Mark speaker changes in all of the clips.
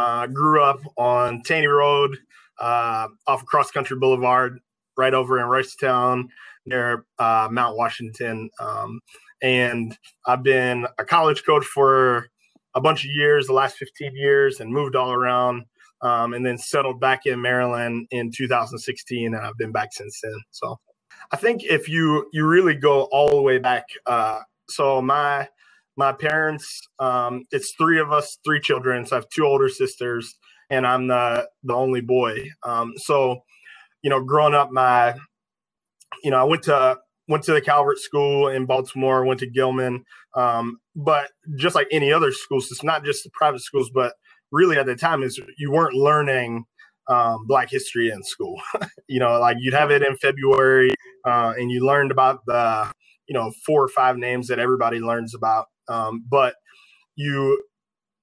Speaker 1: Uh, grew up on Taney Road uh, off of Cross Country Boulevard, right over in Reisterstown near uh, Mount Washington. Um, and I've been a college coach for a bunch of years, the last 15 years, and moved all around. Um, and then settled back in Maryland in 2016, and I've been back since then. So, I think if you you really go all the way back, uh, so my my parents, um, it's three of us, three children. So I have two older sisters, and I'm the the only boy. Um, so, you know, growing up, my you know, I went to went to the Calvert School in Baltimore, went to Gilman. Um, but just like any other schools, it's not just the private schools, but really at the time is you weren't learning um, Black history in school. you know, like you'd have it in February, uh, and you learned about the you know four or five names that everybody learns about. Um, but you,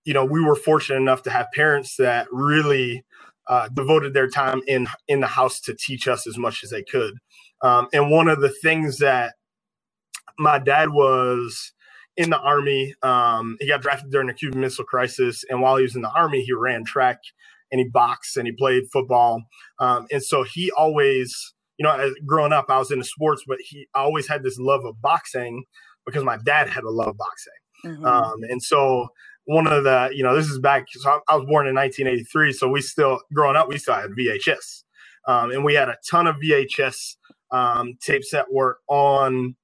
Speaker 1: you know, we were fortunate enough to have parents that really uh, devoted their time in in the house to teach us as much as they could. Um, and one of the things that my dad was in the army, um, he got drafted during the Cuban Missile Crisis, and while he was in the army, he ran track and he boxed and he played football. Um, and so he always, you know, as, growing up, I was into sports, but he always had this love of boxing because my dad had a love of boxing. Mm-hmm. Um, and so one of the, you know, this is back. So I, was born in 1983, so we still growing up, we still had VHS, um, and we had a ton of VHS um, tape set work on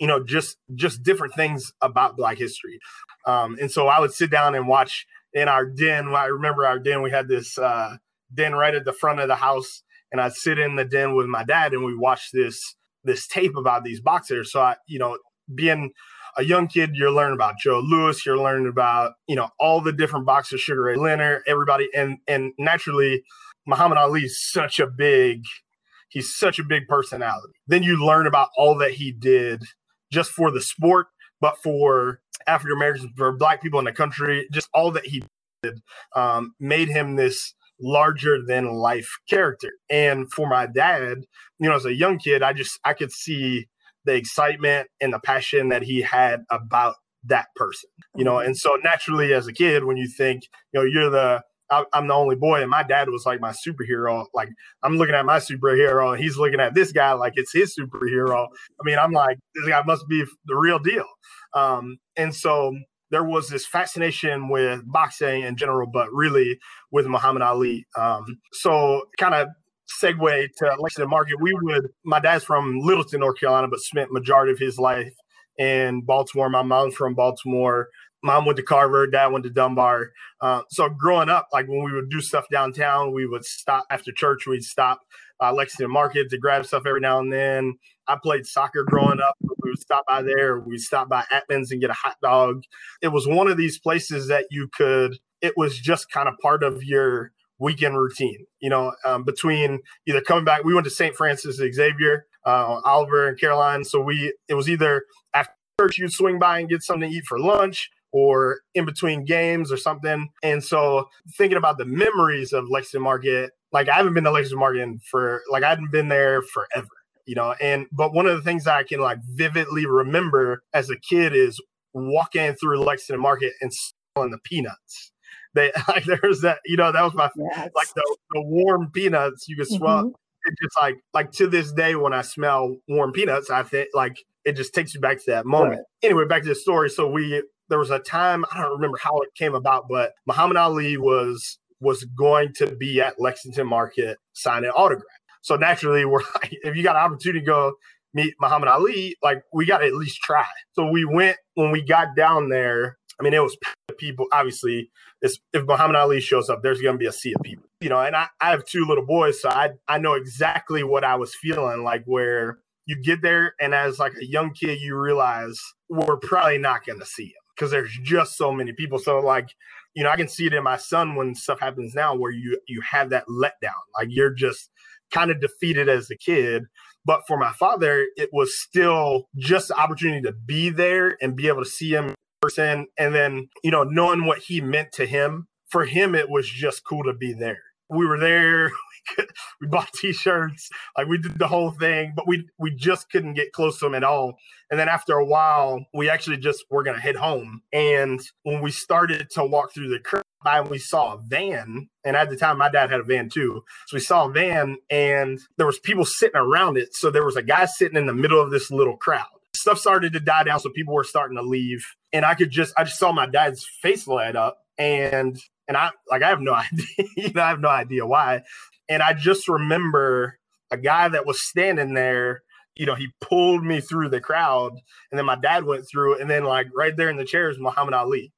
Speaker 1: you know just just different things about black history um, and so i would sit down and watch in our den i remember our den we had this uh, den right at the front of the house and i'd sit in the den with my dad and we watched this this tape about these boxers so i you know being a young kid you're learning about joe louis you're learning about you know all the different boxers sugar ray leonard everybody and and naturally muhammad ali is such a big He's such a big personality. Then you learn about all that he did just for the sport, but for African Americans, for black people in the country, just all that he did um, made him this larger than life character. And for my dad, you know, as a young kid, I just I could see the excitement and the passion that he had about that person. You know, and so naturally as a kid, when you think, you know, you're the I, am the only boy, and my dad was like my superhero. Like I'm looking at my superhero, and he's looking at this guy like it's his superhero. I mean, I'm like, this guy must be the real deal. Um, and so there was this fascination with boxing in general, but really with Muhammad Ali. Um, so kind of segue to Lexington Market. We would. My dad's from Littleton, North Carolina, but spent majority of his life in Baltimore. My mom's from Baltimore mom went to Carver, dad went to Dunbar. Uh, so growing up, like when we would do stuff downtown, we would stop after church. We'd stop uh, Lexington Market to grab stuff every now and then. I played soccer growing up. We would stop by there. We'd stop by Attman's and get a hot dog. It was one of these places that you could. It was just kind of part of your weekend routine. You know, um, between either coming back, we went to St. Francis Xavier, uh, Oliver and Caroline. So we it was either after church you'd swing by and get something to eat for lunch or in between games or something. And so thinking about the memories of Lexington Market, like I haven't been to Lexington Market for like I hadn't been there forever, you know. And but one of the things I can like vividly remember as a kid is walking through Lexington Market and selling the peanuts. They like there's that, you know, that was my yes. like the, the warm peanuts you could smell. Mm-hmm. It's just like like to this day when I smell warm peanuts, I think like it just takes you back to that moment. Right. Anyway, back to the story. So we there was a time I don't remember how it came about, but Muhammad Ali was was going to be at Lexington Market signing autograph. So naturally, we're like, if you got an opportunity to go meet Muhammad Ali, like we got to at least try. So we went when we got down there. I mean, it was people. Obviously, if Muhammad Ali shows up, there's going to be a sea of people. You know, and I, I have two little boys, so I I know exactly what I was feeling like. Where you get there, and as like a young kid, you realize we're probably not going to see him because there's just so many people. So like, you know, I can see it in my son when stuff happens now where you you have that letdown. Like you're just kind of defeated as a kid. But for my father, it was still just the opportunity to be there and be able to see him person. And then, you know, knowing what he meant to him, for him, it was just cool to be there. we were there. we bought t-shirts like we did the whole thing but we we just couldn't get close to him at all and then after a while we actually just were gonna head home and when we started to walk through the crowd and we saw a van and at the time my dad had a van too so we saw a van and there was people sitting around it so there was a guy sitting in the middle of this little crowd stuff started to die down so people were starting to leave and i could just i just saw my dad's face light up and and I like I have no idea, you know, I have no idea why. And I just remember a guy that was standing there, you know, he pulled me through the crowd, and then my dad went through, and then like right there in the chair is Muhammad Ali.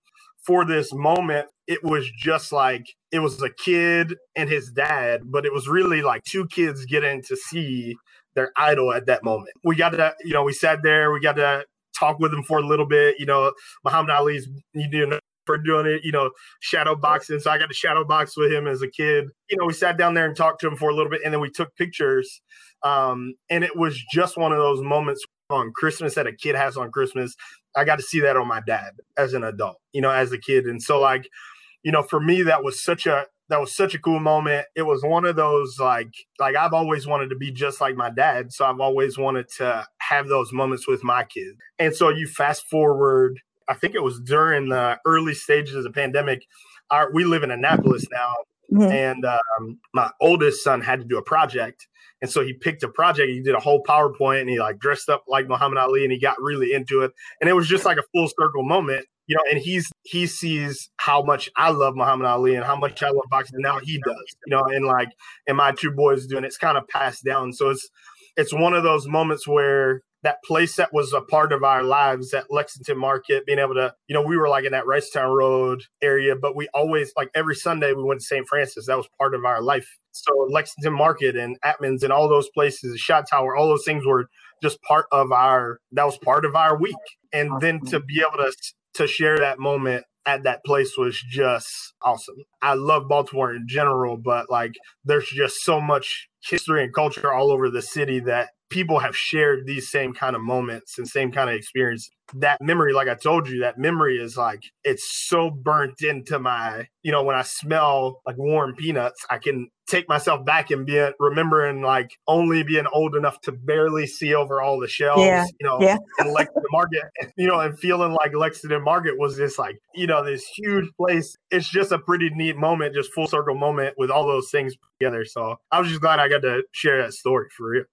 Speaker 1: For this moment, it was just like it was a kid and his dad, but it was really like two kids getting to see their idol at that moment. We got to, you know, we sat there, we got to talk with him for a little bit. You know, Muhammad Ali's you know for doing it, you know, shadow boxing. So I got to shadow box with him as a kid. You know, we sat down there and talked to him for a little bit and then we took pictures. Um, and it was just one of those moments on Christmas that a kid has on Christmas. I got to see that on my dad as an adult, you know, as a kid. And so like, you know, for me that was such a that was such a cool moment. It was one of those like like I've always wanted to be just like my dad, so I've always wanted to have those moments with my kids. And so you fast forward I think it was during the early stages of the pandemic. Our, we live in Annapolis now, mm-hmm. and um, my oldest son had to do a project, and so he picked a project. He did a whole PowerPoint, and he like dressed up like Muhammad Ali, and he got really into it. And it was just like a full circle moment, you know. And he's he sees how much I love Muhammad Ali and how much I love boxing. And now he does, you know. And like, and my two boys doing it's kind of passed down. So it's it's one of those moments where that place that was a part of our lives at Lexington Market, being able to, you know, we were like in that Reisterstown Road area, but we always like every Sunday we went to St. Francis. That was part of our life. So Lexington Market and Attmans and all those places, the Shot Tower, all those things were just part of our that was part of our week. And then to be able to to share that moment at that place was just awesome. I love Baltimore in general, but like there's just so much history and culture all over the city that people have shared these same kind of moments and same kind of experience that memory like i told you that memory is like it's so burnt into my you know when i smell like warm peanuts i can take myself back and be remembering like only being old enough to barely see over all the shelves yeah. you know yeah. and lexington market you know and feeling like lexington market was this like you know this huge place it's just a pretty neat moment just full circle moment with all those things together. So i was just glad i got to share that story for real